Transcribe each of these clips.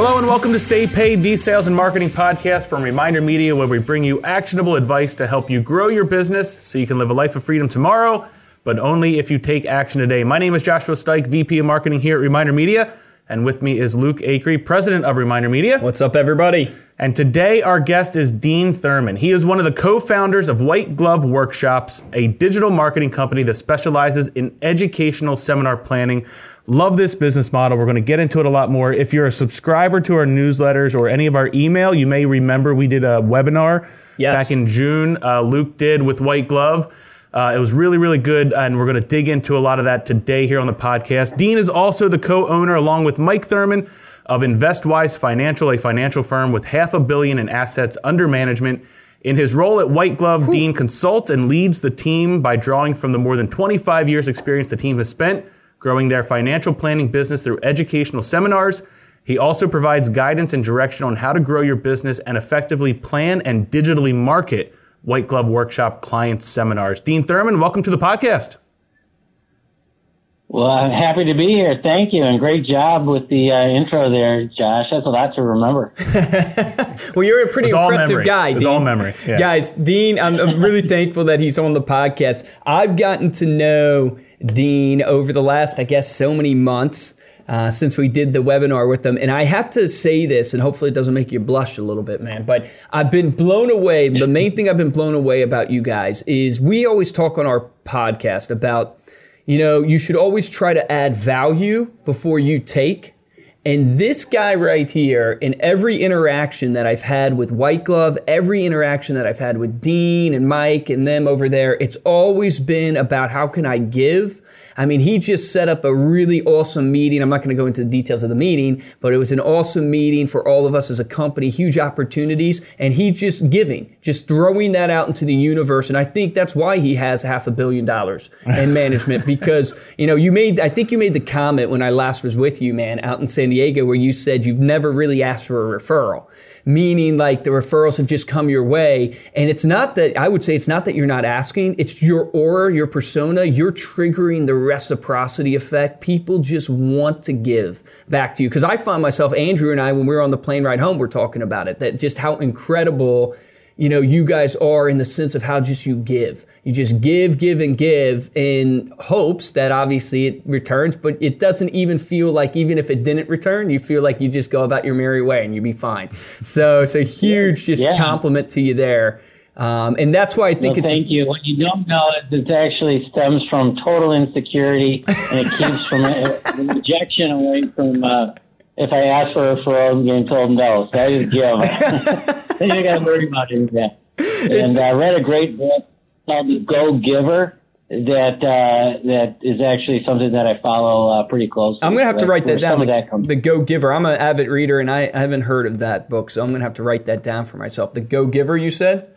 Hello and welcome to Stay Paid, the sales and marketing podcast from Reminder Media, where we bring you actionable advice to help you grow your business so you can live a life of freedom tomorrow, but only if you take action today. My name is Joshua Stike, VP of Marketing here at Reminder Media, and with me is Luke Acree, President of Reminder Media. What's up, everybody? And today our guest is Dean Thurman. He is one of the co-founders of White Glove Workshops, a digital marketing company that specializes in educational seminar planning. Love this business model. We're going to get into it a lot more. If you're a subscriber to our newsletters or any of our email, you may remember we did a webinar Yes. back in June. Uh, Luke did with White Glove. Uh, it was really, really good, and we're going to dig into a lot of that today here on the podcast. Dean is also the co-owner, along with Mike Thurman, of InvestWise Financial, a financial firm with half a billion in assets under management. In his role at White Glove, Dean consults and leads the team by drawing from the more than 25 years experience the team has spent growing their financial planning business through educational seminars. He also provides guidance and direction on how to grow your business and effectively plan and digitally market White Glove Workshop client seminars. Dean Thurman, welcome to the podcast. Well, I'm happy to be here. Thank you, and great job with the uh, intro there, Josh. That's a lot to remember. Well, you're a pretty impressive memory. guy, It's Dean. all memory, yeah. Guys, Dean, I'm, I'm really thankful that he's on the podcast. I've gotten to know Dean over the last, I guess, so many months. Uh, since we did the webinar with them. And I have to say this, and hopefully it doesn't make you blush a little bit, man, but I've been blown away. The main thing I've been blown away about you guys is we always talk on our podcast about, you know, you should always try to add value before you take. And this guy right here, in every interaction that I've had with White Glove, every interaction that I've had with Dean and Mike and them over there, it's always been about how can I give. I mean, he just set up a really awesome meeting. I'm not going to go into the details of the meeting, but it was an awesome meeting for all of us as a company, huge opportunities, and he just giving, just throwing that out into the universe. And I think that's why he has half a billion dollars in management because, you know, you made, I think you made the comment when I last was with you, man, out in San Diego, where you said you've never really asked for a referral meaning like the referrals have just come your way. And it's not that, I would say it's not that you're not asking, it's your aura, your persona, you're triggering the reciprocity effect. People just want to give back to you. Because I find myself, Andrew and I, when we were on the plane ride home, we're talking about it, that just how incredible you know, you guys are in the sense of how just you give. You just give, give, and give in hopes that obviously it returns, but it doesn't even feel like even if it didn't return, you feel like you just go about your merry way and you'd be fine. So, so huge just Yeah. compliment to you there. Um, and that's why I think Well, it's thank you. What you don't know is it actually stems from total insecurity, and it keeps from rejection away from. Uh, if I ask for a referral, I'm getting told no. So I just give. then you got to worry about it. Yeah. And I read a great book called The Go Giver. That uh, that is actually something that I follow uh, pretty closely. I'm gonna have to write that down. The, that the Go Giver. I'm an avid reader, and I, I haven't heard of that book, so I'm gonna have to write that down for myself. The Go Giver, you said?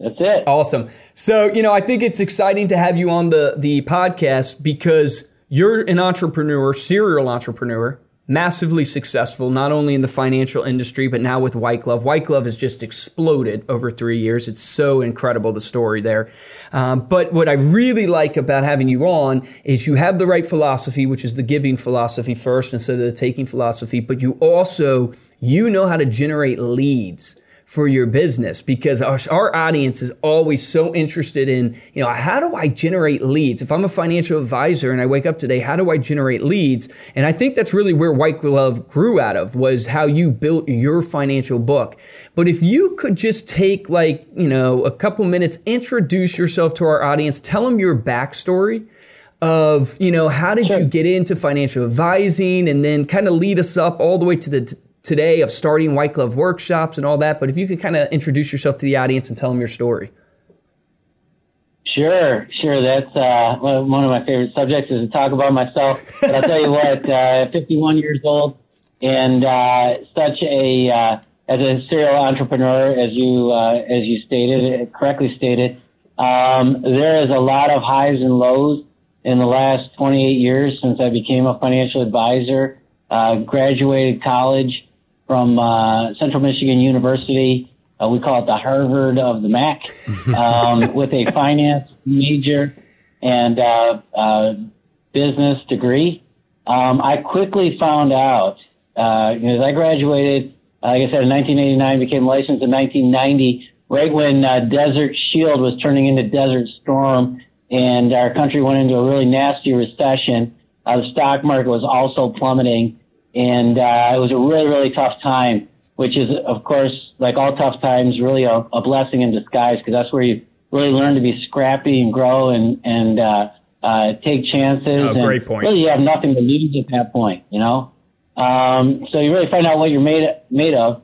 That's it. Awesome. So, you know, I think it's exciting to have you on the, the podcast because you're an entrepreneur, serial entrepreneur, massively successful, not only in the financial industry, but now with White Glove. White Glove has just exploded over three years. It's so incredible, the story there. Um, but what I really like about having you on is you have the right philosophy, which is the giving philosophy first instead of the taking philosophy, but you also, you know how to generate leads for your business because our, our audience is always so interested in, you know, how do I generate leads? If I'm a financial advisor and I wake up today, how do I generate leads? And I think that's really where White Glove grew out of was how you built your financial book. But if you could just take like, you know, a couple minutes, introduce yourself to our audience, tell them your backstory of, you know, how did Sure. you get into financial advising and then kind of lead us up all the way to the today of starting white glove workshops and all that. But if you could kind of introduce yourself to the audience and tell them your story. Sure, sure. That's uh, one of my favorite subjects is to talk about myself. But I'll tell you what, uh, 51 years old and uh, such a uh, as a serial entrepreneur, as you uh, as you stated correctly stated, um, there is a lot of highs and lows in the last 28 years since I became a financial advisor. Uh, graduated college from uh, Central Michigan University. Uh, we call it the Harvard of the Mac, um, with a finance major and uh, uh, business degree. Um, I quickly found out uh, as I graduated, uh, like I said, in 1989, became licensed in 1990, right when uh, Desert Shield was turning into Desert Storm, and our country went into a really nasty recession. Uh, the stock market was also plummeting, and uh, it was a really, really tough time. Which is, of course, like all tough times, really a, a blessing in disguise because that's where you really learn to be scrappy and grow and and uh, uh, take chances. Oh, and great point. Really, you have nothing to lose at that point, you know. Um, so you really find out what you're made made of,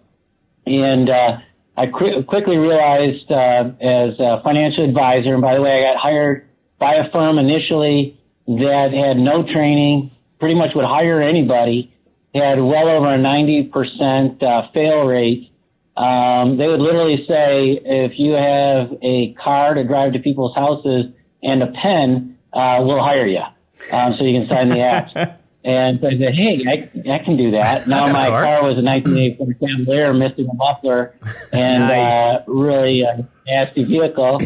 and uh, I qu- quickly realized uh, as a financial advisor. And by the way, I got hired by a firm initially that had no training, pretty much would hire anybody, had well over a 90% uh, fail rate. Um, they would literally say, if you have a car to drive to people's houses and a pen, uh, we'll hire you. Um, so you can sign the apps. And so I said, hey, I, I can do that. Now my car. car was a 1984 Cavalier missing a muffler and Nice. uh, really a nasty vehicle.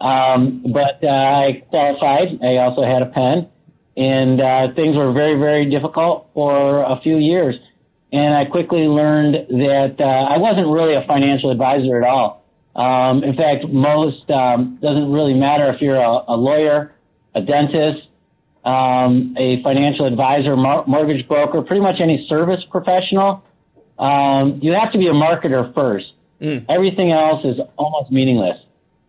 Um, but uh, I qualified. I also had a pen. And uh, things were very, very difficult for a few years. And I quickly learned that uh, I wasn't really a financial advisor at all. Um, in fact, most um, doesn't really matter if you're a, a lawyer, a dentist, um, a financial advisor, mor- mortgage broker, pretty much any service professional. Um, you have to be a marketer first. Everything else is almost meaningless.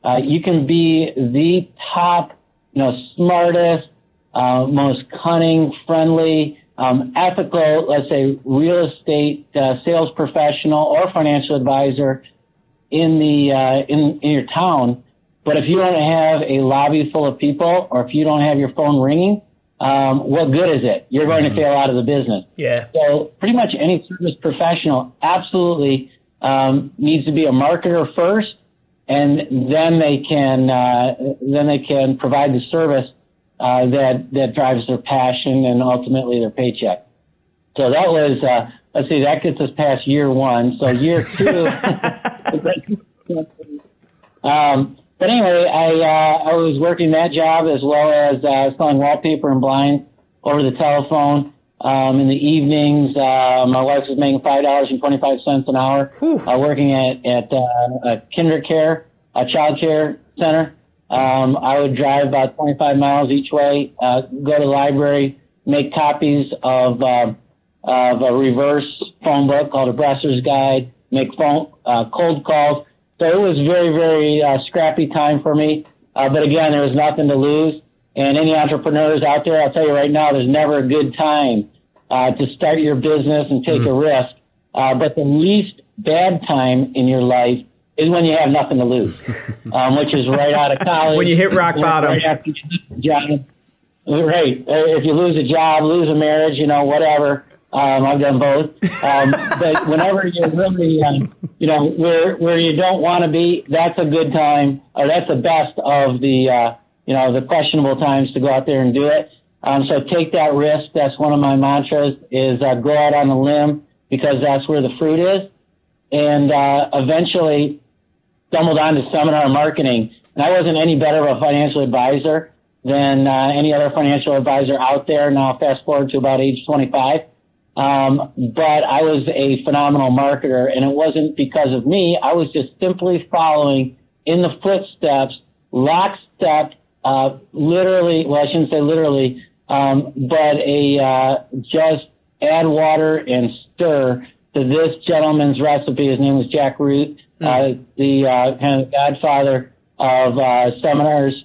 Uh, you can be the top, you know, smartest, uh, most cunning, friendly, um, ethical, let's say, real estate uh, sales professional or financial advisor in the uh, in in your town. But if you don't have a lobby full of people, or if you don't have your phone ringing, um, what good is it? You're going to fail out of the business. Yeah. So pretty much any service professional absolutely um, needs to be a marketer first, and then they can uh, then they can provide the service uh, that that drives their passion and ultimately their paycheck. So that was uh, let's see that gets us past year one. So year two. um, but anyway, I uh, I was working that job as well as uh, selling wallpaper and blinds over the telephone. Um, in the evenings, uh, my wife was making five dollars and twenty five cents an hour, uh, working at at uh, a KinderCare, a child care center. Um, I would drive about twenty five miles each way, uh, go to the library, make copies of uh, of a reverse phone book called a Bresser's Guide, make phone uh, cold calls. So it was very very uh, scrappy time for me. Uh, but again, there was nothing to lose. And any entrepreneurs out there, I'll tell you right now, there's never a good time uh, to start your business and take a risk. Uh, but the least bad time in your life is when you have nothing to lose, um, which is right out of college. When you hit rock bottom. Right after you lose a job. Right. If you lose a job, lose a marriage, you know, whatever. Um, I've done both. Um, but whenever you're really, um, you know, where where you don't want to be, that's a good time, or that's the best of the, uh, you know, the questionable times to go out there and do it. Um, so take that risk. That's one of my mantras: is uh, go out on a limb because that's where the fruit is. And uh, eventually, stumbled onto seminar marketing, and I wasn't any better of a financial advisor than uh, any other financial advisor out there. Now, fast forward to about age 25. Um, but I was a phenomenal marketer, and it wasn't because of me. I was just simply following in the footsteps, lockstep, uh, literally, well, I shouldn't say literally, um, but a uh, just add water and stir to this gentleman's recipe. His name was Jack Root, uh, the uh, kind of godfather of uh, seminars,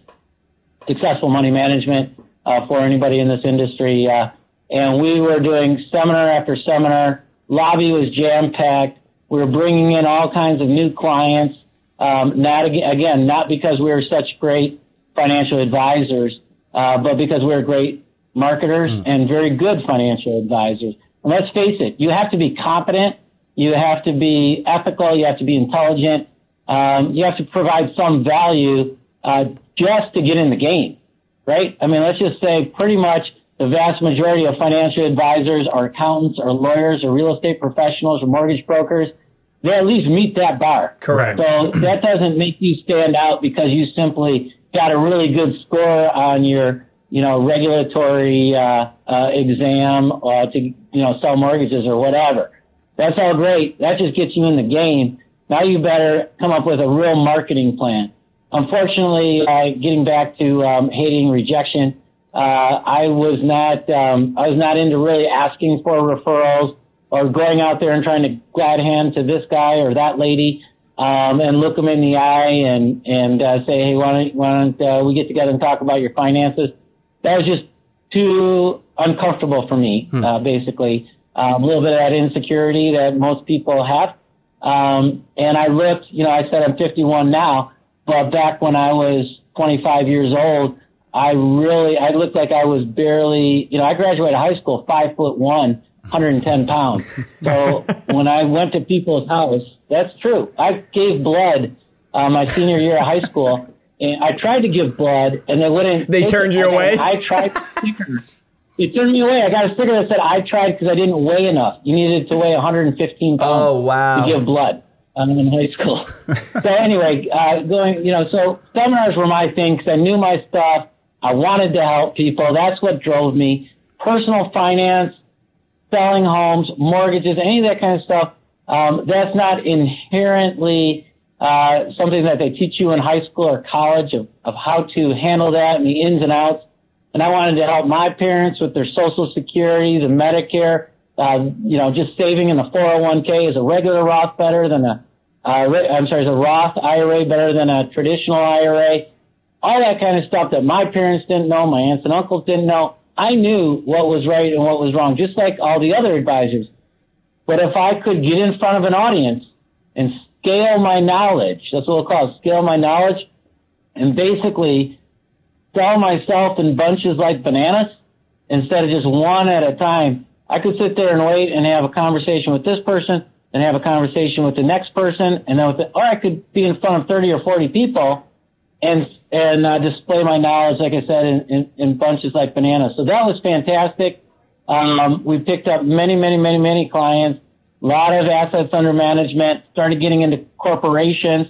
successful money management uh, for anybody in this industry. Uh, and we were doing seminar after seminar. Lobby was jam packed. We were bringing in all kinds of new clients. Um, not ag- again, not because we were such great financial advisors, uh, but because we were great marketers and very good financial advisors. And let's face it, you have to be competent, you have to be ethical, you have to be intelligent, um, you have to provide some value uh, just to get in the game, right? I mean, let's just say pretty much the vast majority of financial advisors or accountants or lawyers or real estate professionals or mortgage brokers, they at least meet that bar. Correct. So that doesn't make you stand out because you simply got a really good score on your you know, regulatory uh, uh, exam uh, to, you know, sell mortgages or whatever. That's all great. That just gets you in the game. Now you better come up with a real marketing plan. Unfortunately, uh, getting back to um, hating rejection, uh, I was not um, I was not into really asking for referrals or going out there and trying to glad hand to this guy or that lady um, and look them in the eye and and uh, say, hey, why don't, why don't uh, we get together and talk about your finances? That was just too uncomfortable for me, hmm. uh, basically. Um, a little bit of that insecurity that most people have. Um, and I looked, you know, I said I'm 51 now, but back when I was 25 years old, I really, I looked like I was barely, you know, I graduated high school five foot one, 110 pounds. So when I went to people's house, that's true. I gave blood uh, my senior year of high school, and I tried to give blood, and they wouldn't. They turned you away. I tried They turned me away. I got a sticker that said I tried because I didn't weigh enough. You needed to weigh 115 pounds oh, wow. to give blood I'm um, in high school. so anyway, uh, going, you know, so seminars were my thing because I knew my stuff. I wanted to help people. That's what drove me. Personal finance, selling homes, mortgages, any of that kind of stuff um, that's not inherently uh, something that they teach you in high school or college of, of how to handle that and the ins and outs. And I wanted to help my parents with their Social Security, the Medicare. Uh, you know, just saving in the 401k is a regular Roth better than a, uh, I'm sorry, is a Roth IRA better than a traditional IRA? All that kind of stuff that my parents didn't know, my aunts and uncles didn't know. I knew what was right and what was wrong, just like all the other advisors. But if I could get in front of an audience and scale my knowledge, that's what we'll call it, scale my knowledge, and basically sell myself in bunches like bananas instead of just one at a time, I could sit there and wait and have a conversation with this person and have a conversation with the next person and then with the, or I could be in front of 30 or 40 people and, and uh, display my knowledge, like I said, in, in, in bunches like bananas. So that was fantastic. Um, we picked up many, many, many, many clients, a lot of assets under management, started getting into corporations,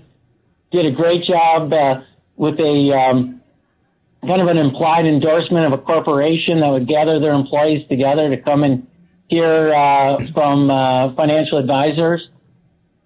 did a great job uh, with a um, kind of an implied endorsement of a corporation that would gather their employees together to come and hear uh, from uh, financial advisors.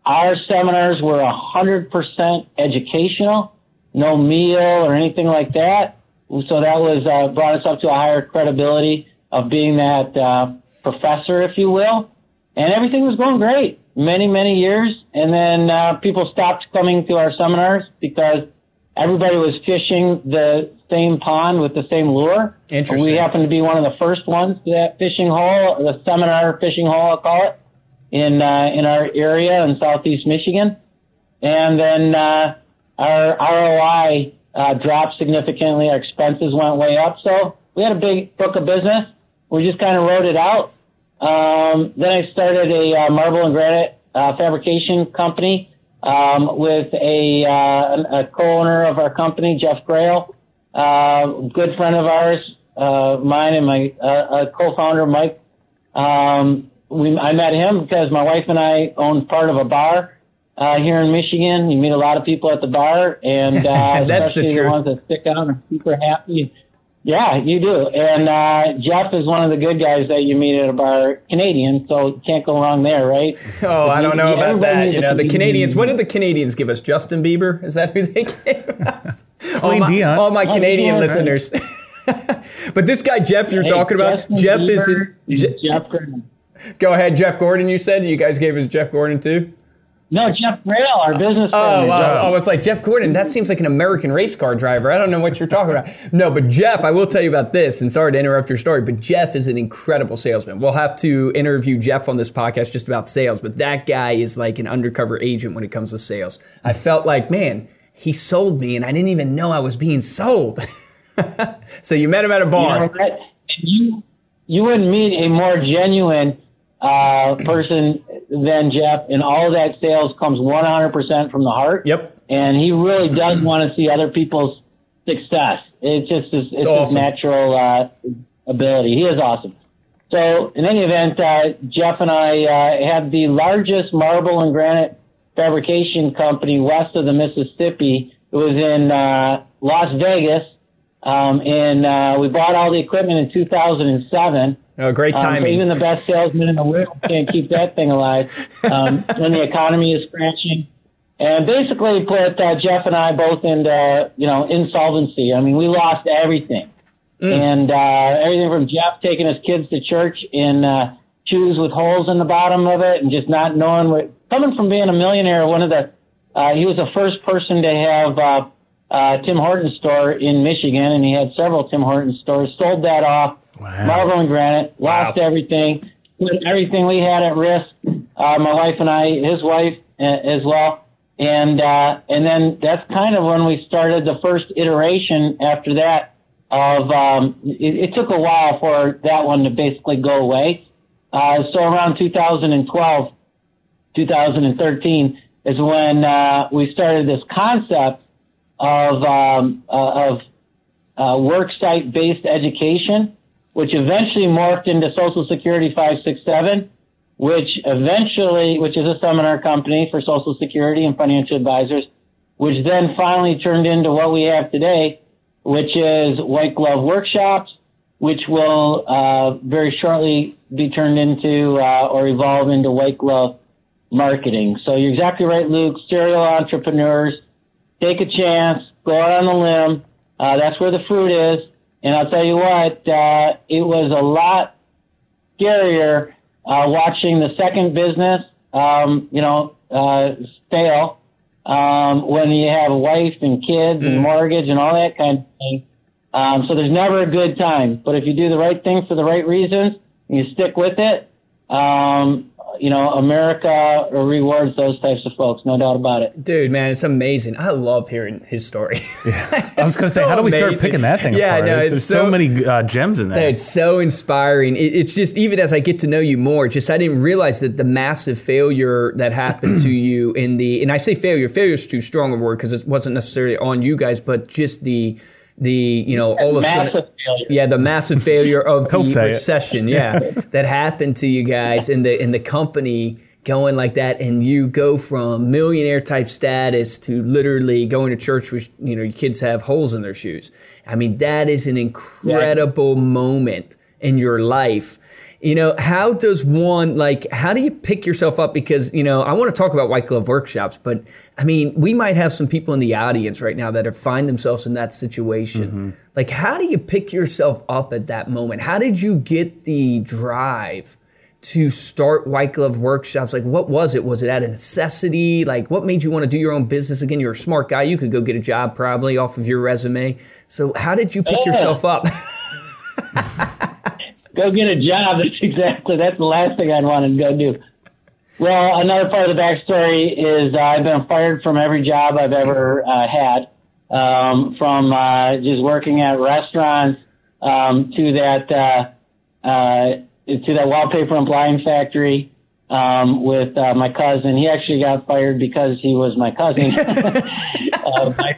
Our seminars were 100% educational, no meal or anything like that. So that was uh, brought us up to a higher credibility of being that uh, professor, if you will. And everything was going great, many, many years. And then uh, people stopped coming to our seminars because everybody was fishing the same pond with the same lure. Interesting. We happened to be one of the first ones to that fishing hole, the seminar fishing hole, I'll call it, in uh, in our area in southeast Michigan. And then uh, our ROI uh, dropped significantly. Our expenses went way up. So we had a big book of business we just kind of wrote it out. Um, then I started a uh, marble and granite uh, fabrication company um, with a, uh, a co-owner of our company, Jeff Grail, uh, good friend of ours, uh, mine and my uh, co-founder, Mike. Um, we, I met him because my wife and I owned part of a bar uh, here in Michigan. You meet a lot of people at the bar, and uh, That's especially the, the ones that stick out and are super happy yeah, you do. And uh, Jeff is one of the good guys that you meet at a bar, Canadian, so can't go wrong there, right? Oh, I don't know about that. You know, the Canadians. What did the Canadians give us? Justin Bieber? Is that who they gave us? Celine all, oh my, Dion. all my oh, Canadian oh, yeah, listeners. but this guy Jeff, you're hey, talking about, Justin Jeff Bieber is in, Jeff Gordon. Go ahead, Jeff Gordon. You said you guys gave us Jeff Gordon too. No, Jeff Grail, our business. Oh, wow. oh, it's like Jeff Gordon. That seems like an American race car driver. I don't know what you're talking about. No, but Jeff, I will tell you about this. And sorry to interrupt your story, but Jeff is an incredible salesman. We'll have to interview Jeff on this podcast just about sales. But that guy is like an undercover agent when it comes to sales. I felt like, man, he sold me, and I didn't even know I was being sold. so you met him at a bar. You, know, you, you wouldn't meet a more genuine uh, person than Jeff, and all that sales comes 100% from the heart. Yep. And he really does want to see other people's success. It's just his, it's, it's awesome. his natural uh, ability. He is awesome. So, in any event, uh, Jeff and I uh, have the largest marble and granite fabrication company west of the Mississippi. It was in uh, Las Vegas. Um, and uh, we bought all the equipment in 2007. Oh, great Um, timing. even the best salesman in the world can't keep that thing alive um, when the economy is crashing. And basically put uh, Jeff and I both into, you know, insolvency. I mean, we lost everything. And uh, everything from Jeff taking his kids to church in uh, shoes with holes in the bottom of it and just not knowing what, coming from being a millionaire, one of the, uh, he was the first person to have uh, uh, Tim Hortons store in Michigan, and he had several Tim Hortons stores, sold that off, Wow. marble and granite, lost Wow. everything, put everything we had at risk. Uh, my wife and I, his wife uh, as well, and uh, and then that's kind of when we started the first iteration. After that, of um, it, it took a while for that one to basically go away. Uh, so around 2012, 2013 is when uh, we started this concept of um, uh, of uh, work site based education, which eventually morphed into Social Security 567, which eventually, which is a seminar company for Social Security and financial advisors, which then finally turned into what we have today, which is white glove workshops, which will uh, very shortly be turned into uh, or evolve into white glove marketing. So you're exactly right, Luke. Serial entrepreneurs take a chance, go out on a limb. Uh, that's where the fruit is. And I'll tell you what, uh, it was a lot scarier uh, watching the second business, um, you know, uh, fail um, when you have a wife and kids and mortgage and all that kind of thing. Um, so there's never a good time. But if you do the right thing for the right reasons, and you stick with it, um, you know, America rewards those types of folks, no doubt about it. Dude, man, it's amazing. I love hearing his story. I was going to say, how do we start picking that thing up? Yeah, apart? no, There's it's so, so- many uh, gems in there. It's so inspiring. It, it's just even as I get to know you more, just I didn't realize that the massive failure that happened to you in the and I say failure, failure is too strong a word because it wasn't necessarily on you guys, but just the the you know all of a sudden failure. yeah the massive failure of the say it. recession yeah that happened to you guys in the in the company going like that and you go from millionaire type status to literally going to church with you know your kids have holes in their shoes i mean that is an incredible moment in your life you know how does one like how do you pick yourself up? Because you know i want to talk about white glove workshops but i mean we might have some people in the audience right now that are find themselves in that situation. Mm-hmm. Like how do you pick yourself up at that moment? How did you get the drive to start white glove workshops? Like what was it? Was it out of necessity? Like what made you want to do your own business again? You're a smart guy. You could go get a job probably off of your resume. So how did you pick Yeah. yourself up go get a job. That's exactly that's the last thing I'd want to go do. Well, another part of the backstory is uh, I've been fired from every job I've ever uh, had, um, from uh, just working at restaurants um, to that uh, uh, to that wallpaper and blind factory um, with uh, my cousin. He actually got fired because he was my cousin. my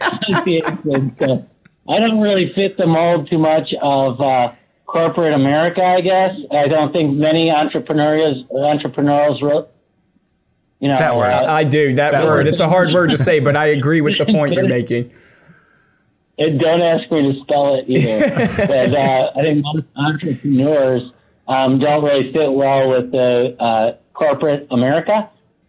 I don't really fit the mold too much of uh, corporate America. I guess I don't think many entrepreneurs entrepreneurs wrote. You know, That word. uh, I do that, That word. word. It's a hard word to say, but I agree with the point you're making. And don't ask me to spell it either. but uh, I think most entrepreneurs um, don't really fit well with the uh, corporate America.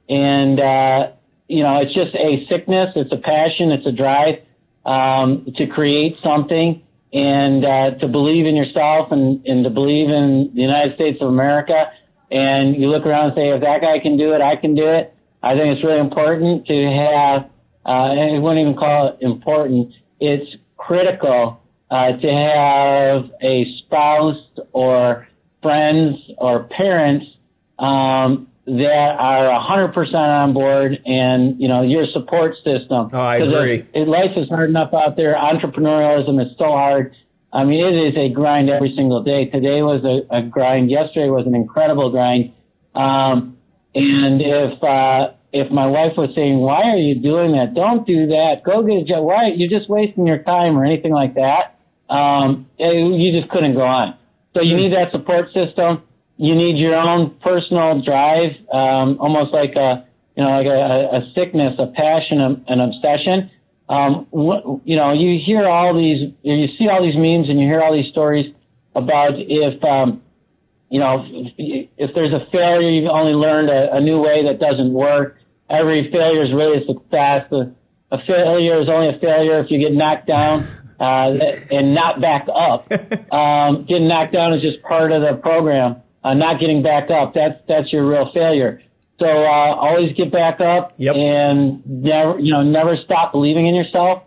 And, uh, you know, it's just a sickness, it's a passion, it's a drive um, to create something and uh, to believe in yourself and, and to believe in the United States of America. And you look around and say, if that guy can do it, I can do it. I think it's really important to have, uh, I wouldn't even call it important. It's critical uh, to have a spouse or friends or parents um, that are 100% on board and, you know, your support system. Oh, I agree. It, it- life is hard enough out there. Entrepreneurialism is so hard. I mean, it is a grind every single day. Today was a, a grind. Yesterday was an incredible grind. Um, and if, uh, if my wife was saying, why are you doing that? Don't do that. Go get a job. Why? You're just wasting your time or anything like that. Um, you just couldn't go on. So you need that support system. You need your own personal drive, um, almost like a, you know, like a, a sickness, a passion, an obsession. um, what, you know, you hear all these, you see all these memes and you hear all these stories about if, um, you know, if, if there's a failure, you've only learned a, a new way that doesn't work. Every failure is really a success. A, a failure is only a failure if you get knocked down uh, and not back up. Um, getting knocked down is just part of the program. Uh, not getting back up, that's that's your real failure. So uh, always get back up Yep. and never, you know, never stop believing in yourself.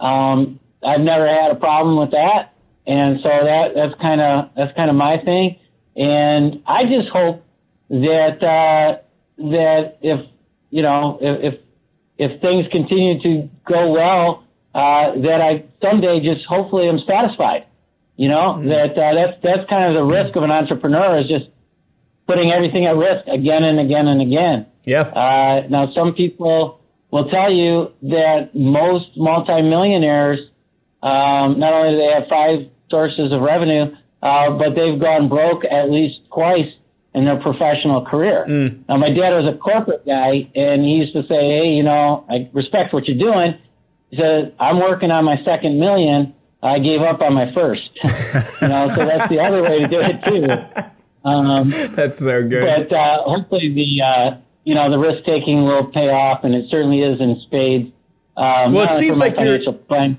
Um, I've never had a problem with that, and so that that's kind of that's kind of my thing. And I just hope that uh, that if you know if, if if things continue to go well, uh, that I someday just hopefully am satisfied. You know that uh, that's that's kind of the risk of an entrepreneur is just putting everything at risk again and again and again. Yeah. Uh, now, some people will tell you that most multimillionaires, um, not only do they have five sources of revenue, uh, but they've gone broke at least twice in their professional career. Now, my dad was a corporate guy, and he used to say, "Hey, you know, I respect what you're doing." He said, "I'm working on my second million. I gave up on my first. you know, so that's the other way to do it too. Um, That's so good. but uh, hopefully the uh, you know the risk taking will pay off, and it certainly is in spades. Um, Well, it seems like you're-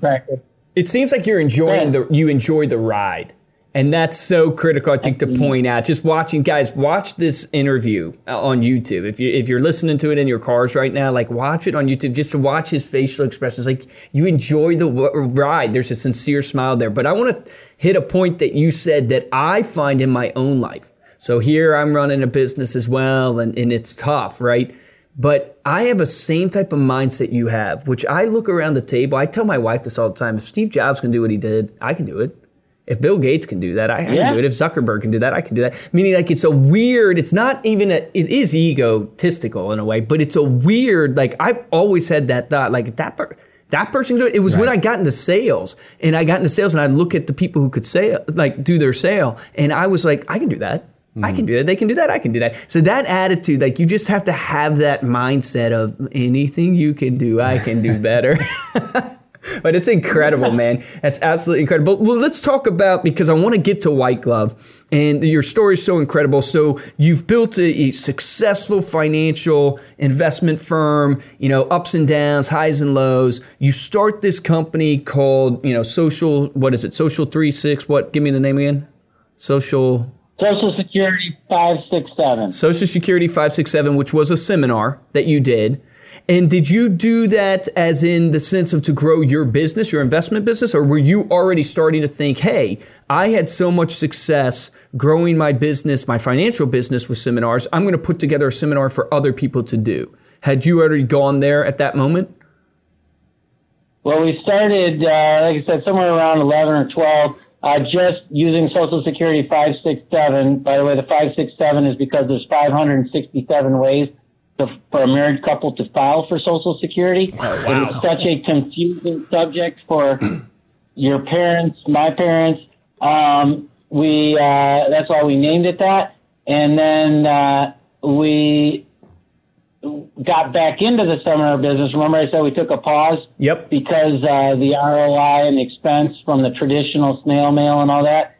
practice. It seems like you're enjoying the you enjoy the ride. And that's so critical, I think, to point out. Just watching, guys, watch this interview uh, on YouTube. If you if you're listening to it in your cars right now, like watch it on YouTube, just to watch his facial expressions. Like you enjoy the w- ride. There's a sincere smile there. But I want to hit a point that you said that I find in my own life. So here I'm running a business as well, and, and it's tough, right? But I have a same type of mindset you have, which I look around the table. I tell my wife this all the time. If Steve Jobs can do what he did, I can do it. If Bill Gates can do that, I, I Yeah. can do it. If Zuckerberg can do that, I can do that. Meaning, like, it's a weird, it's not even a, it is egotistical in a way, but it's a weird, like, I've always had that thought, like, if that, per, that person can do it. It was when I got into sales and I got into sales and I look at the people who could say, like, do their sale. And I was like, I can do that. I can hmm. do that. They can do that. I can do that. So that attitude, like you just have to have that mindset of anything you can do, I can do better. but it's incredible, man. That's absolutely incredible. Well, let's talk about because I want to get to White Glove, and your story is so incredible. So you've built a, a successful financial investment firm. You know, ups and downs, highs and lows. You start this company called you know Social. What is it? Social Three Six. What? Give me the name again. Social. Social Security five six seven. Social Security 567, which was a seminar that you did. And did you do that as in the sense of to grow your business, your investment business, or were you already starting to think, hey, I had so much success growing my business, my financial business with seminars, I'm going to put together a seminar for other people to do? Had you already gone there at that moment? Well, we started, uh, like I said, somewhere around 11 or 12, uh, just using Social Security 567. By the way, the 567 is because there's 567 ways to, for a married couple to file for Social Security. It is such a confusing subject for your parents, my parents. Um, we, uh, that's why we named it that. And then, uh, we got back into the seminar business. Remember I said we took a pause? Yep. because uh, the ROI and expense from the traditional snail mail and all that.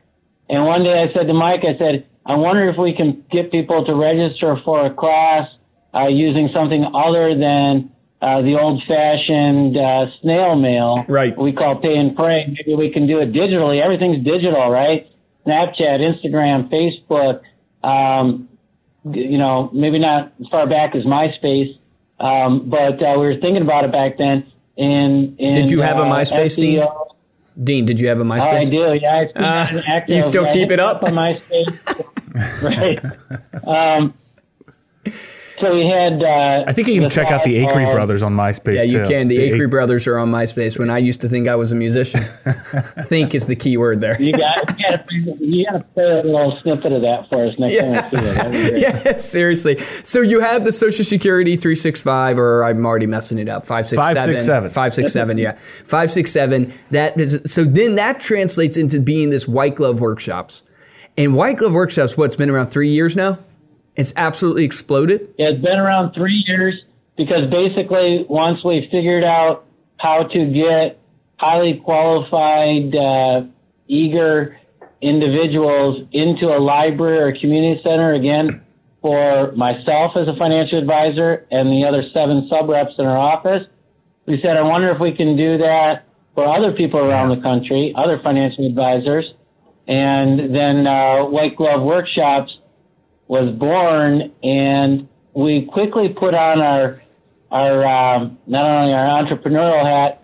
And one day I said to Mike, I said, I wonder if we can get people to register for a class uh, using something other than uh, the old-fashioned uh, snail mail. Right. We call pay and pray. Maybe we can do it digitally. Everything's digital, right? Snapchat, Instagram, Facebook. Um, you know, maybe not as far back as MySpace, um, but uh, we were thinking about it back then. And, and Did you have a uh, MySpace, Dean? SEO. Dean, did you have a Oh, I MySpace? do. Yeah, Ah, active. you still I keep it up? on MySpace, right? Um, so we had. Uh, I think you can check out the thought Acree of- brothers on MySpace Yeah, you too. can. The A- Acree brothers are on MySpace when I used to think I was a musician. think is the key word there. You got, you got to you got to play a little snippet of that for us next Yeah. time I see it. That'd be great. yeah, seriously. So you have the Social Security 365, or I'm already messing it up. 567. 567. 567, yeah. 567. That is, so then that translates into being this white glove workshops. And white glove workshops, what's been around three years now? It's absolutely exploded. Yeah, it's been around three years because basically once we figured out how to get highly qualified, uh, eager individuals into a library or community center again for myself as a financial advisor and the other seven sub reps in our office. We said, I wonder if we can do that for other people around the country, other financial advisors. And then uh, White Glove Workshops was born, and we quickly put on our our um, not only our entrepreneurial hat,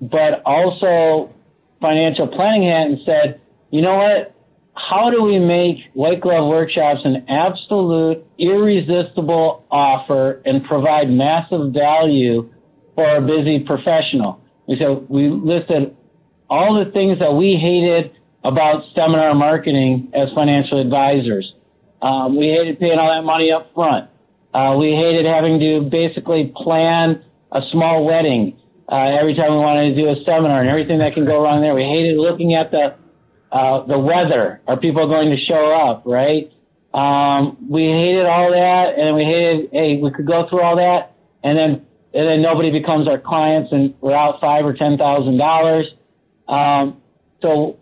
but also financial planning hat, and said, you know what? How do we make White Glove Workshops an absolute irresistible offer and provide massive value for a busy professional? We said we listed all the things that we hated about seminar marketing as financial advisors. Um, we hated paying all that money up front. Uh, we hated having to basically plan a small wedding uh, every time we wanted to do a seminar and everything that can go wrong there. We hated looking at the uh, the weather. Are people going to show up? Right? Um, we hated all that, and we hated. Hey, we could go through all that, and then and then nobody becomes our clients, and we're out five or ten thousand dollars. Um, so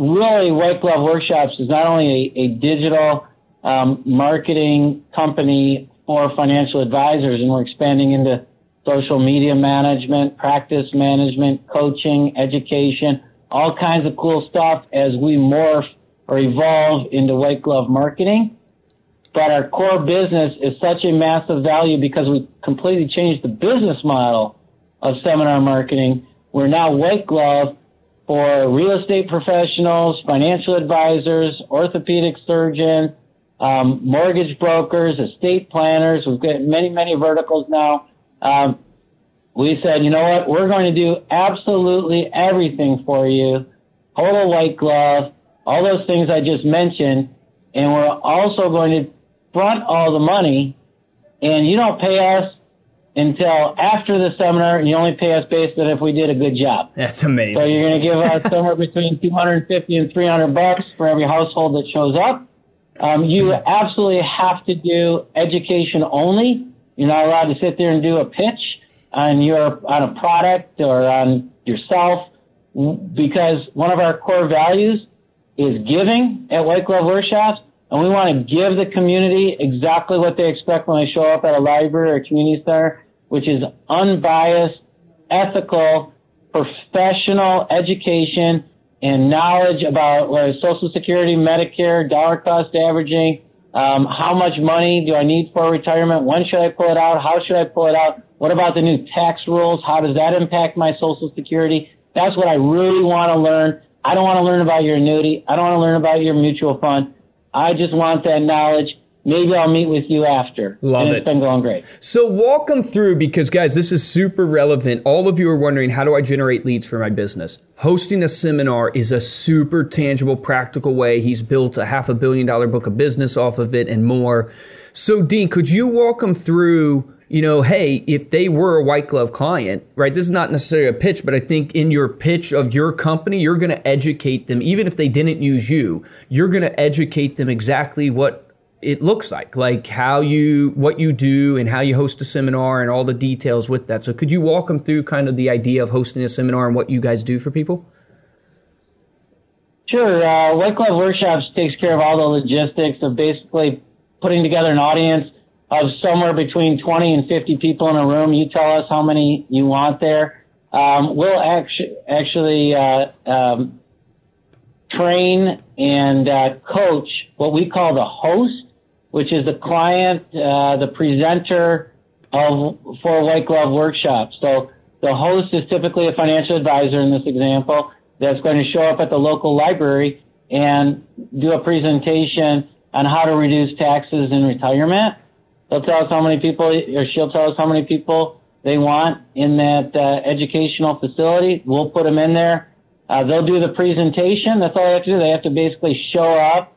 really, White Glove Workshops is not only a, a digital um, marketing company for financial advisors, and we're expanding into social media management, practice management, coaching, education, all kinds of cool stuff as we morph or evolve into white glove marketing. But our core business is such a massive value because we completely changed the business model of seminar marketing. We're now white glove for real estate professionals, financial advisors, orthopedic surgeons, um, mortgage brokers, estate planners. We've got many, many verticals now. Um, we said, you know what? We're going to do absolutely everything for you. Total white glove, all those things I just mentioned. And we're also going to front all the money. And you don't pay us until after the seminar, you only pay us based on if we did a good job. That's amazing. So you're going to give us somewhere between 250 and 300 bucks for every household that shows up. Um, you absolutely have to do education only. You're not allowed to sit there and do a pitch on your on a product or on yourself because one of our core values is giving at White Glove Workshops, and we want to give the community exactly what they expect when they show up at a library or a community center, which is unbiased, ethical, professional education and knowledge about Social Security, Medicare, dollar cost averaging, um, how much money do I need for retirement? When should I pull it out? How should I pull it out? What about the new tax rules? How does that impact my Social Security? That's what I really want to learn. I don't want to learn about your annuity. I don't want to learn about your mutual fund. I just want that knowledge maybe I'll meet with you after. Love and it. It's been going great. So walk them through because guys, this is super relevant. All of you are wondering how do I generate leads for my business? Hosting a seminar is a super tangible, practical way. He's built a half a billion dollar book of business off of it and more. So Dean, could you walk them through? You know, hey, if they were a white glove client, right? This is not necessarily a pitch, but I think in your pitch of your company, you're going to educate them, even if they didn't use you, you're going to educate them exactly what it looks like, like how you, what you do and how you host a seminar and all the details with that. So could you walk them through kind of the idea of hosting a seminar and what you guys do for people? Sure. Uh, White Glove Workshops takes care of all the logistics of basically putting together an audience of somewhere between 20 and 50 people in a room. You tell us how many you want there. Um, we'll actu- actually uh, um, train and uh, coach what we call the host which is the client, uh, the presenter of for White Glove Workshop. So the host is typically a financial advisor in this example that's going to show up at the local library and do a presentation on how to reduce taxes in retirement. They'll tell us how many people, or she'll tell us how many people they want in that uh, educational facility. We'll put them in there. Uh, they'll do the presentation. That's all they have to do. They have to basically show up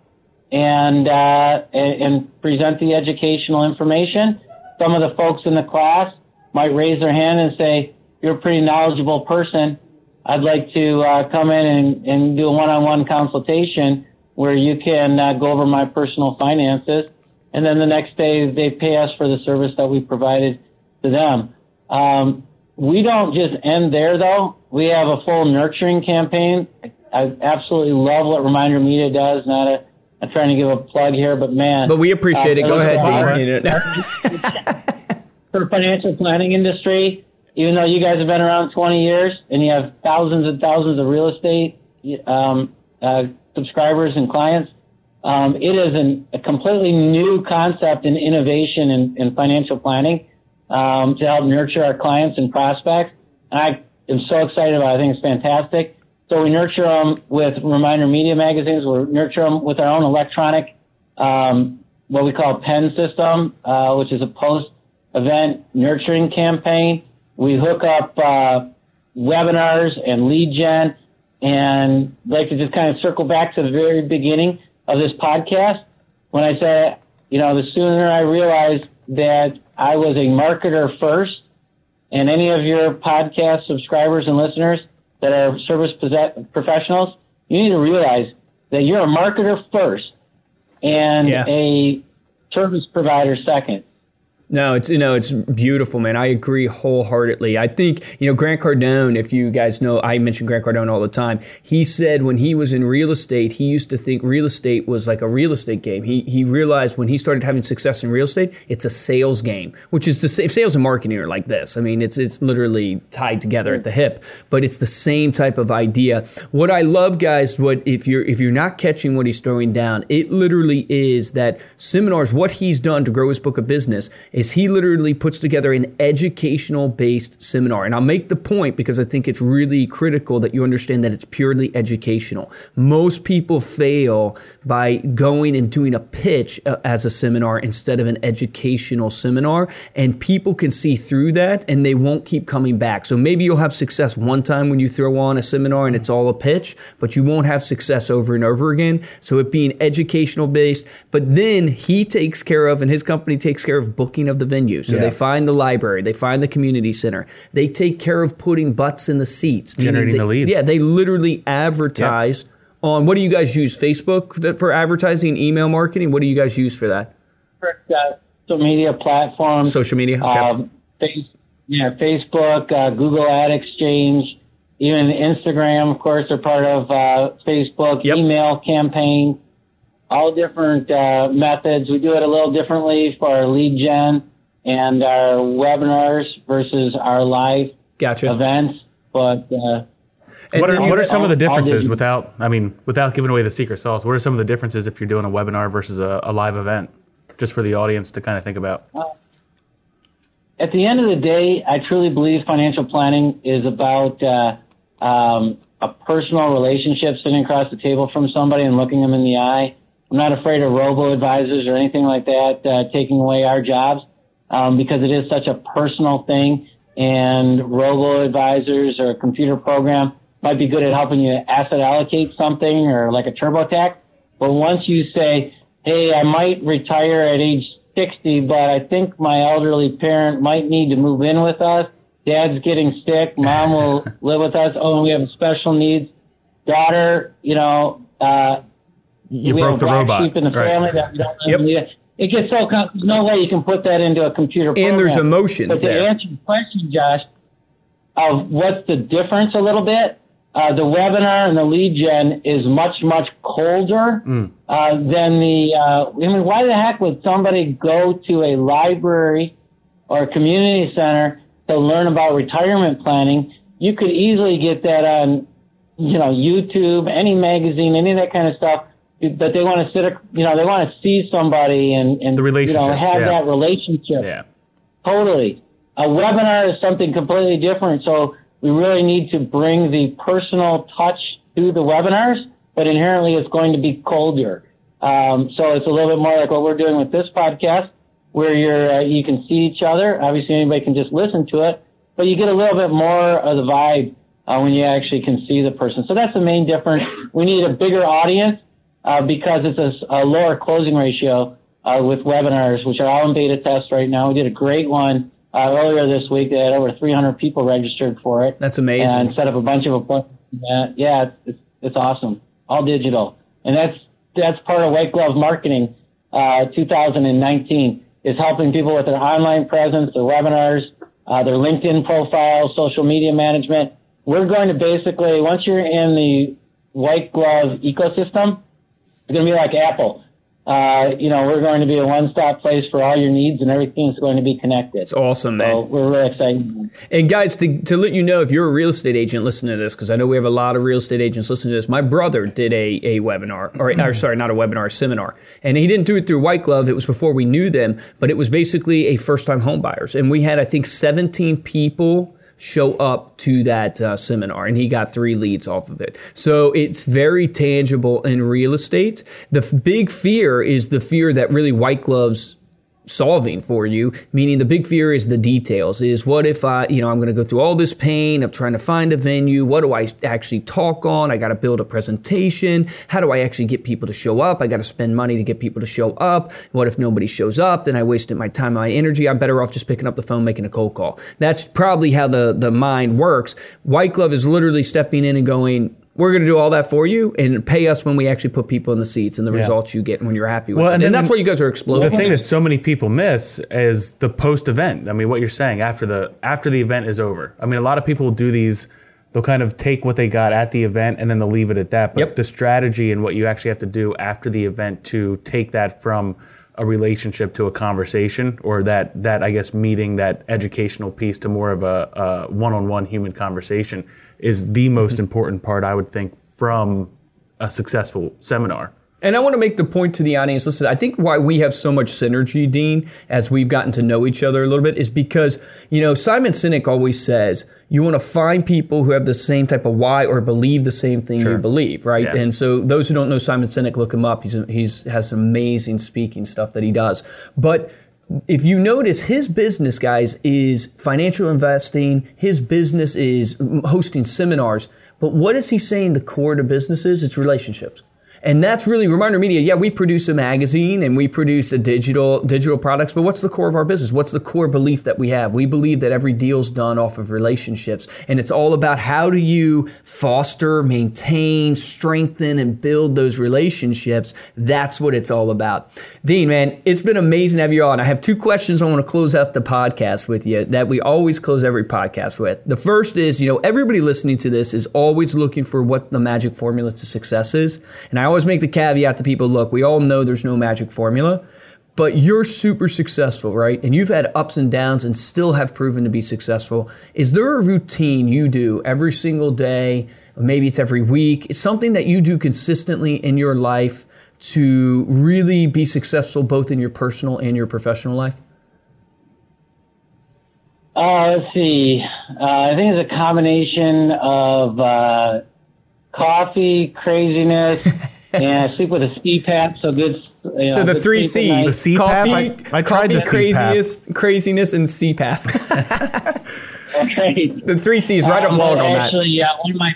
and, uh, and present the educational information. Some of the folks in the class might raise their hand and say, "You're a pretty knowledgeable person. I'd like to uh, come in and, and do a one-on-one consultation where you can uh, go over my personal finances." And then the next day, they pay us for the service that we provided to them. Um, we don't just end there though. We have a full nurturing campaign. I absolutely love what Reminder Media does. Not a, I'm trying to give a plug here, but man. But we appreciate uh, it. Go ahead, Dean. For financial planning industry, even though you guys have been around 20 years and you have thousands and thousands of real estate um, uh, subscribers and clients, um, it is an, a completely new concept and innovation in, in financial planning um, to help nurture our clients and prospects. And I am so excited about it. I think it's fantastic. So we nurture them with Reminder Media magazines. We nurture them with our own electronic, um, what we call pen system, uh, which is a post-event nurturing campaign. We hook up uh, webinars and lead gen, and I'd like to just kind of circle back to the very beginning of this podcast when I said, you know, the sooner I realized that I was a marketer first, and any of your podcast subscribers and listeners that are service professionals, you need to realize that you're a marketer first and yeah. a service provider second. No, it's you know it's beautiful, man. I agree wholeheartedly. I think you know Grant Cardone. If you guys know, I mention Grant Cardone all the time. He said when he was in real estate, he used to think real estate was like a real estate game. He he realized when he started having success in real estate, it's a sales game, which is the same. Sales and marketing are like this. I mean, it's it's literally tied together at the hip, but it's the same type of idea. What I love, guys, what if you're if you're not catching what he's throwing down, it literally is that seminars. What he's done to grow his book of business is he literally puts together an educational based seminar. And I'll make the point because I think it's really critical that you understand that it's purely educational. Most people fail by going and doing a pitch uh, as a seminar instead of an educational seminar. And people can see through that and they won't keep coming back. So maybe you'll have success one time when you throw on a seminar and it's all a pitch, but you won't have success over and over again. So it being educational based, but then he takes care of and his company takes care of booking of the venue. So yeah. they find the library, they find the community center, they take care of putting butts in the seats, generating they, the leads. Yeah, they literally advertise yep. on what do you guys use? Facebook for advertising, email marketing. What do you guys use for that? For uh, social media platforms, social media. Okay. Um, face, yeah, Facebook, uh, Google Ad Exchange, even Instagram, of course, are part of uh, Facebook. Yep. Email campaign all different uh, methods. We do it a little differently for our lead gen and our webinars versus our live gotcha. events. But uh, what are what are some of the differences without I mean without giving away the secret sauce? What are some of the differences if you're doing a webinar versus a, a live event? Just for the audience to kind of think about. Uh, at the end of the day, I truly believe financial planning is about uh, um, a personal relationship, sitting across the table from somebody and looking them in the eye. I'm not afraid of robo advisors or anything like that uh, taking away our jobs um, because it is such a personal thing. And robo advisors or a computer program might be good at helping you asset allocate something or like a TurboTax. But once you say, hey, I might retire at age 60, but I think my elderly parent might need to move in with us. Dad's getting sick. Mom will live with us. Oh, and we have special needs. Daughter, you know, uh, you broke the robot. In the right. family that we don't yep it gets so there's no way you can put that into a computer program. And there's emotions but to answer your question, Josh, of what's the difference a little bit, uh, the webinar and the lead gen is much, much colder mm. uh, than the. Uh, I mean, why the heck would somebody go to a library or a community center to learn about retirement planning? You could easily get that on, you know, YouTube, any magazine, any of that kind of stuff but they want to sit, you know, they want to see somebody and, and the relationship, you know, have yeah. that relationship. Yeah. Totally. A webinar is something completely different. So we really need to bring the personal touch to the webinars, but inherently it's going to be colder. Um, so it's a little bit more like what we're doing with this podcast, where you're, uh, you can see each other. Obviously anybody can just listen to it, but you get a little bit more of the vibe uh, when you actually can see the person. So that's the main difference. We need a bigger audience uh, because it's a, a, lower closing ratio uh, with webinars, which are all in beta test right now. We did a great one uh, earlier this week. They had over 300 people registered for it. That's amazing. And set up a bunch of appointments. Yeah, it's, it's awesome. All digital. And that's, that's part of White Glove Marketing uh, 2019 is helping people with their online presence, their webinars, uh, their LinkedIn profile, social media management. We're going to basically, once you're in the white glove ecosystem, it's going to be like Apple uh, you know, we're going to be a one-stop place for all your needs, and everything's going to be connected. It's awesome, man. So we're really excited. And guys, to, to let you know, if you're a real estate agent listening to this, because I know we have a lot of real estate agents listening to this. My brother did a, a webinar, or, or sorry, not a webinar, a seminar, and he didn't do it through White Glove. It was before we knew them, but it was basically a first-time home buyers, and we had I think 17 people show up to that uh, seminar and he got three leads off of it. So it's very tangible in real estate. The f- big fear is the fear that really white gloves solving for you meaning the big fear is the details is what if i you know i'm going to go through all this pain of trying to find a venue? What do i actually talk on? I got to build a presentation. How do i actually get people to show up? I got to spend money to get people to show up. What if nobody shows up? Then i wasted my time my energy. I'm better off just picking up the phone making a cold call. That's probably how the the mind works. White glove is literally stepping in and going we're going to do all that for you and pay us when we actually put people in the seats and the yeah. results you get when you're happy with well, it. And, and that's why you guys are exploding. The thing that so many people miss is the post event. I mean, what you're saying after the after the event is over. I mean, a lot of people do these. They'll kind of take what they got at the event and then they'll leave it at that. But yep. the strategy and what you actually have to do after the event to take that from a relationship to a conversation or that that I guess meeting that educational piece to more of a, a one-on-one human conversation is the most mm-hmm. important part, I would think, from a successful seminar. And I want to make the point to the audience listen, I think why we have so much synergy, Dean, as we've gotten to know each other a little bit is because, you know, Simon Sinek always says you want to find people who have the same type of why or believe the same thing sure. you believe, right? Yeah. And so those who don't know Simon Sinek, look him up. He's, he's has some amazing speaking stuff that he does. But if you notice, his business, guys, is financial investing. His business is hosting seminars. But what is he saying the core to business is? It's relationships. And that's really Reminder Media. Yeah, we produce a magazine and we produce a digital digital products, but what's the core of our business? What's the core belief that we have? We believe that every deal's done off of relationships, and it's all about how do you foster, maintain, strengthen, and build those relationships. That's what it's all about. Dean, man, it's been amazing to have you on. I have two questions I want to close out the podcast with you that we always close every podcast with. The first is, you know, everybody listening to this is always looking for what the magic formula to success is, and I always make the caveat to people look, we all know there's no magic formula, but you're super successful, right? And you've had ups and downs and still have proven to be successful. Is there a routine you do every single day? Maybe it's every week. It's something that you do consistently in your life to really be successful both in your personal and your professional life? Uh, let's see. Uh, I think it's a combination of uh, coffee, craziness, and I sleep with a CPAP, so good. You know, so the three C's: the CPAP. Coffee, I, I tried coffee, the craziest, craziness, and CPAP. okay. The three C's. Write a um, blog on that. Actually, yeah, one of my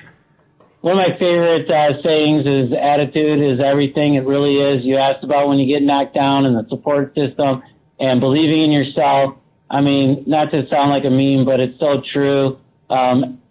one of my favorite uh, sayings is "attitude is everything." It really is. You asked about when you get knocked down and the support system and believing in yourself. I mean, not to sound like a meme, but it's so true. Um,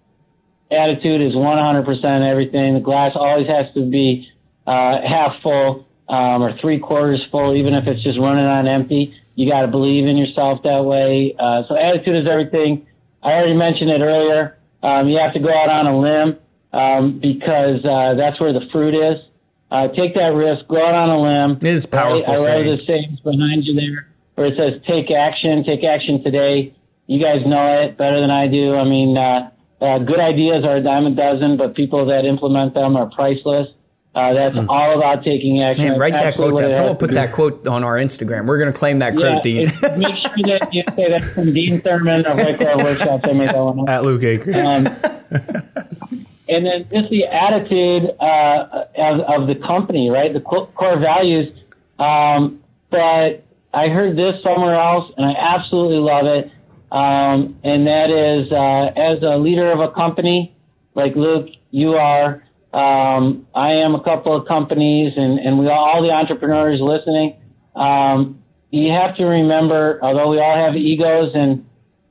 attitude is 100% everything. The glass always has to be uh, half full um, or three quarters full, even if it's just running on empty. You got to believe in yourself that way. Uh, so attitude is everything. I already mentioned it earlier. Um, you have to go out on a limb um, because uh, that's where the fruit is. Uh, take that risk. Go out on a limb. It is powerful. I, I wrote the sayings behind you there, where it says "Take action, take action today." You guys know it better than I do. I mean, uh, uh, good ideas are a dime a dozen, but people that implement them are priceless. Uh, that's mm. all about taking action. Man, write that quote down. Someone put that quote on our Instagram. We're going to claim that quote, yeah, Dean. make sure that you say that from Dean Thurman of White Glove Workshop. At Luke Acree. Um, and then just the attitude uh, of, of, the company, right? The core values. Um, but I heard this somewhere else, and I absolutely love it. Um, and that is, uh, as a leader of a company, like Luke, you are, um, I am a couple of companies, and, and we all, all the entrepreneurs listening. Um, you have to remember, although we all have egos and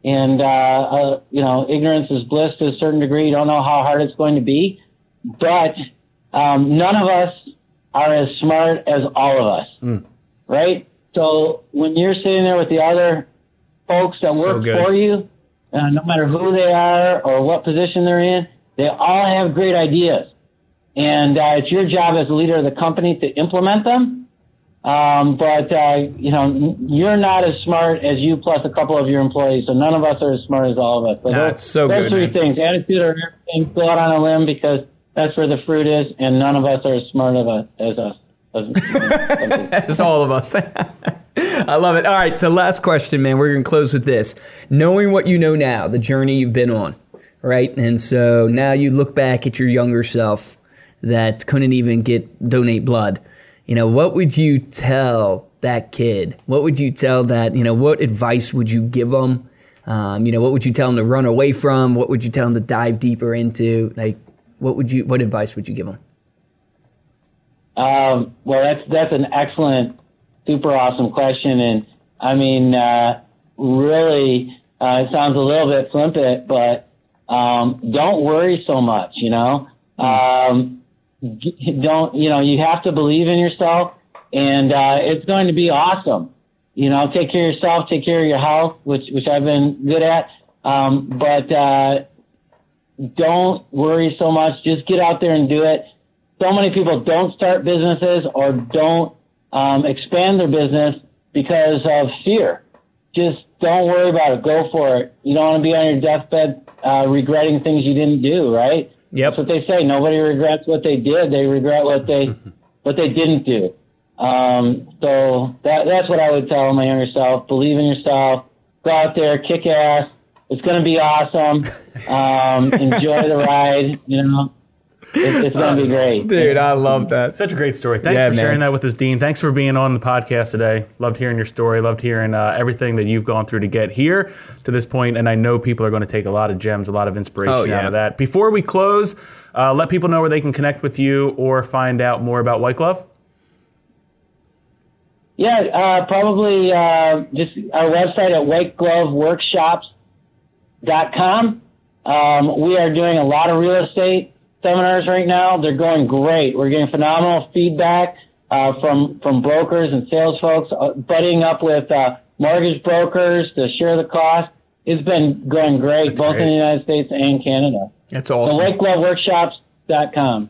and uh, uh, you know ignorance is bliss to a certain degree. You don't know how hard it's going to be, but um, none of us are as smart as all of us, mm. right? So when you're sitting there with the other folks that work so for you, uh, no matter who they are or what position they're in, they all have great ideas. And uh, it's your job as a leader of the company to implement them. Um, but, uh, you know, you're not as smart as you plus a couple of your employees. So none of us are as smart as all of us. So That's so those good, three man. things, attitude or everything, go out on a limb because that's where the fruit is. And none of us are as smart of us as us. As, It's all of us. I love it. All right, so last question, man. We're going to close with this. Knowing what you know now, the journey you've been on, right? And so now you look back at your younger self that couldn't even get donate blood. You know, what would you tell that kid? What would you tell that, you know, what advice would you give them? Um, you know, what would you tell them to run away from? What would you tell them to dive deeper into? Like, what would you, what advice would you give them? Um, well, that's that's an excellent, super awesome question, and I mean, uh, really, uh, it sounds a little bit flippant, but um, don't worry so much. You know, um, g- don't you know? You have to believe in yourself, and uh, it's going to be awesome. You know, take care of yourself, take care of your health, which which I've been good at, um, but. Uh, don't worry so much. Just get out there and do it. So many people don't start businesses or don't um, expand their business because of fear. Just don't worry about it. Go for it. You don't want to be on your deathbed uh, regretting things you didn't do, right? Yep. That's what they say. Nobody regrets what they did. They regret what they what they didn't do. Um, so that that's what I would tell my younger self. Believe in yourself. Go out there, kick ass. It's going to be awesome. Um, enjoy the ride. You know, it's, it's going to be great. Dude, I love that. Such a great story. Thanks Yeah, for man. sharing that with us, Dean. Thanks for being on the podcast today. Loved hearing your story. Loved hearing uh, everything that you've gone through to get here to this point. And I know people are going to take a lot of gems, a lot of inspiration Oh, yeah. out of that. Before we close, uh, let people know where they can connect with you or find out more about White Glove. Yeah, uh, probably uh, just our website at whitegloveworkshops.com. Um, we are doing a lot of real estate seminars right now. They're going great. We're getting phenomenal feedback uh, from from brokers and sales folks, uh, buddying up with uh, mortgage brokers to share the cost. It's been going great, That's both great. in the United States and Canada. That's awesome. So awesome. whitegloveworkshops.com.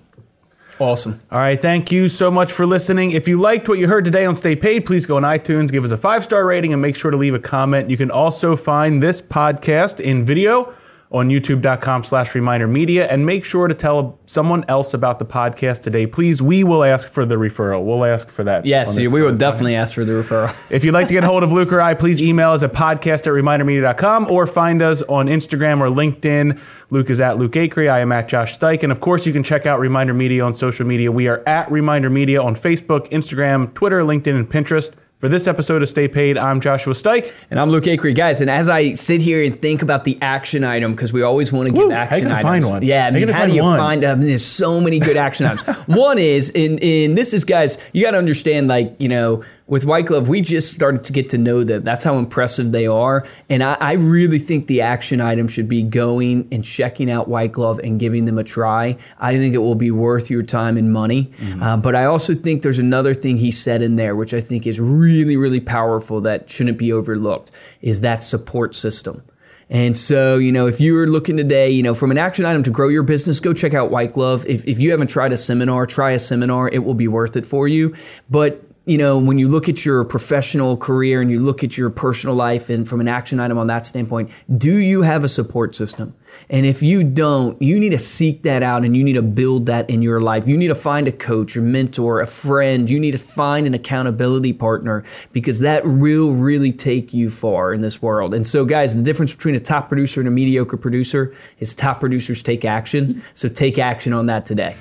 Awesome. All right, thank you so much for listening. If you liked what you heard today on Stay Paid, please go on iTunes, give us a five star rating, and make sure to leave a comment. You can also find this podcast in video on youtube.com slash reminder media and make sure to tell someone else about the podcast today please we will ask for the referral we'll ask for that Yes, we will definitely ask for the referral. if you'd like to get a hold of Luke or I, please email us at podcast at remindermedia.com or find us on Instagram or LinkedIn. Luke is at Luke Acree. I am at Josh Stike. And of course, you can check out Reminder Media on social media. We are at Reminder Media on Facebook, Instagram, Twitter, LinkedIn, and Pinterest. For this episode of Stay Paid, I'm Joshua Stike. and I'm Luke Acree, guys. And as I sit here and think about the action item, because we always want to give Woo, how action you items. find one? Yeah, I How mean, gonna how do you one? find? I mean, there's so many good action items. one is, and and this is, guys, you got to understand, like you know, with White Glove, we just started to get to know them. That's how impressive they are. And I, I really think the action item should be going and checking out White Glove and giving them a try. I think it will be worth your time and money. Uh, but I also think there's another thing he said in there, which I think is really, really powerful that shouldn't be overlooked, is that support system. And so, you know, if you're looking today, you know, from an action item to grow your business, go check out White Glove. If, if you haven't tried a seminar, try a seminar. It will be worth it for you. But you know, when you look at your professional career and you look at your personal life and from an action item on that standpoint, do you have a support system? And if you don't, you need to seek that out and you need to build that in your life. You need to find a coach, a mentor, a friend. You need to find an accountability partner because that will really take you far in this world. And so, guys, the difference between a top producer and a mediocre producer is top producers take action. So take action on that today.